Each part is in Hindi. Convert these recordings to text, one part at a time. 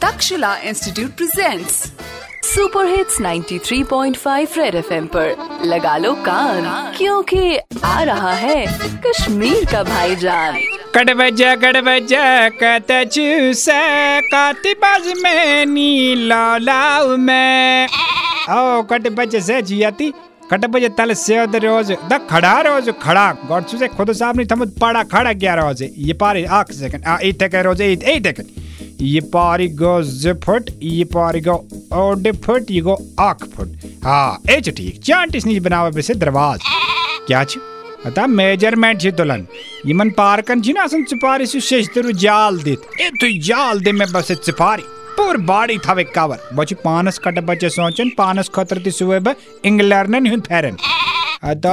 Takshila Institute presents super hits 93.5 red FM पर। लगा लो कान, क्योंकि आ रहा है कश्मीर का भाईजान। बजा कत में नी लाऊ में। ओ से जियाती तल रोज, द खड़ा रोज खड़ा। गॉड से खुद साहब नहीं थमत पड़ा खड़ा गया रोज। ये पारी आख सेकंड, आ एट टेक रोज ओड फुट, ये गो आख फुट हाँ ए छ ठीक चांटिस नहीं बनावे बसे दरवाज। क्या छ मेज़रमेंट छ तुलन यमन पार्कन छ ना आसन चुपारी सु शेजतरु जाल दित। ए तु जाल दे में बस चुपारी। पूर बॉडी थवे कवर। बच पानस कट बचे सोचन, पानस खतर ति सुवे ब इंग्लैंडन हुन फेरन।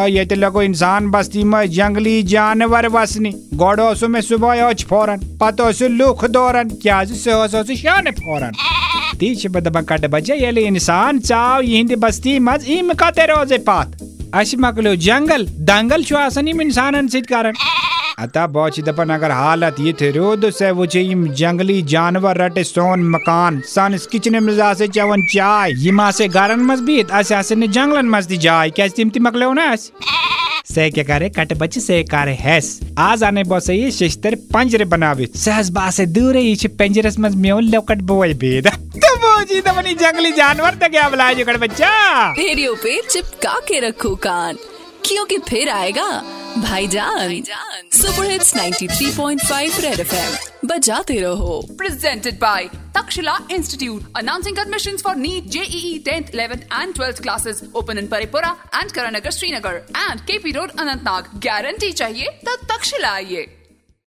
ये लगो इंसान बस्ती में जंगली जानवर वसनी गोडो में सुबह ओच फोरन, पतो लुख दोरन क्या सो सो सु शान फोरन। तीच बदबा कट बचे ये इंसान चाव यहिंद बस्ती मज कते रोज़े पात। अस मकलो जंगल, दंगल इंसानन सित अतः बहुत दपन अगर हालत ये थे रोद से वो यम जंगली जानवर रटे सोन मकान, सन किचन में से चवन चाय यम से गरन मज बीत अस आसन जंगलन मज दी जाय, क्या तिम ति मकलो ना अस से क्या करे, कट बच से करे हैस। आज आने बस ये शिस्तर पंजरे बनावे। सहज बासे दूर ही छ पंजरस मज मेव लकट बोय बेद। तो बोजी दपनी जंगली जानवर तक क्या बुलाए जो बच्चा? रेडियो पे चिपका के रखो कान। क्योंकि फिर आएगा भाईजान सुपर हिट्स 93.5 रेड एफएम बजाते रहो। Presented by Takshila institute announcing admission for NEET JEE tenth 11th and twelfth classes open in Paripura and Karanagar Srinagar and K P road Anantnag guarantee चाहिए तो तक्षशिला आइए।